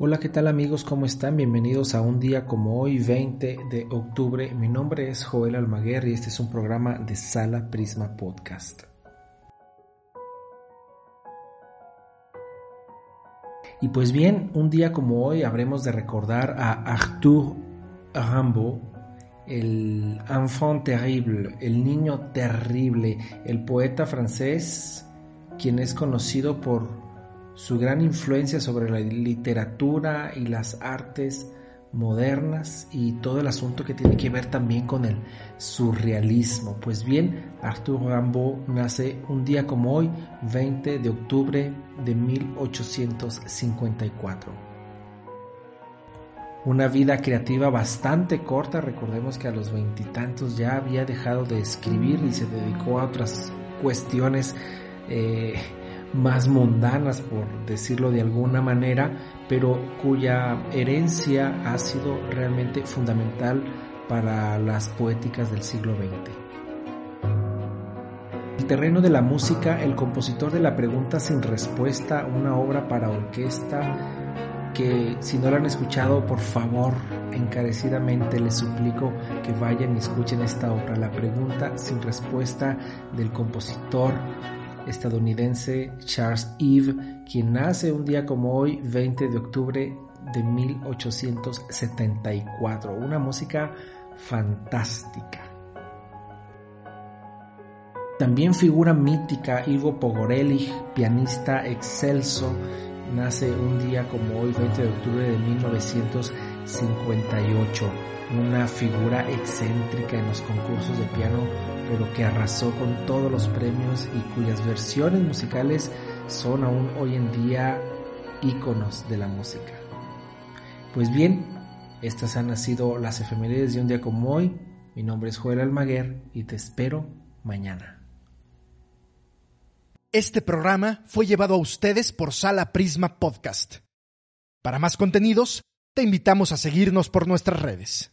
Hola, ¿qué tal amigos? ¿Cómo están? Bienvenidos a un día como hoy, 20 de octubre. Mi nombre es Joel Almaguer y este es un programa de Sala Prisma Podcast. Y pues bien, un día como hoy habremos de recordar a Arthur Rimbaud, el enfant terrible, el niño terrible, el poeta francés, quien es conocido por su gran influencia sobre la literatura y las artes modernas y todo el asunto que tiene que ver también con el surrealismo. Pues bien, Arthur Rimbaud nace un día como hoy, 20 de octubre de 1854 una vida creativa bastante corta. Recordemos que a los veintitantos ya había dejado de escribir y se dedicó a otras cuestiones eh, más mundanas, por decirlo de alguna manera, pero cuya herencia ha sido realmente fundamental para las poéticas del siglo XX. El terreno de la música, el compositor de la pregunta sin respuesta, una obra para orquesta que si no lo han escuchado, por favor, encarecidamente les suplico que vayan y escuchen esta obra, La pregunta sin respuesta del compositor estadounidense Charles Eve, quien nace un día como hoy, 20 de octubre de 1874. Una música fantástica. También figura mítica Ivo Pogorelli, pianista excelso, nace un día como hoy, 20 de octubre de 1958, una figura excéntrica en los concursos de piano, pero que arrasó con todos los premios y cuyas versiones musicales son aún hoy en día íconos de la música. Pues bien, estas han sido las efemérides de un día como hoy. Mi nombre es Joel Almaguer y te espero mañana. Este programa fue llevado a ustedes por Sala Prisma Podcast. Para más contenidos, te invitamos a seguirnos por nuestras redes.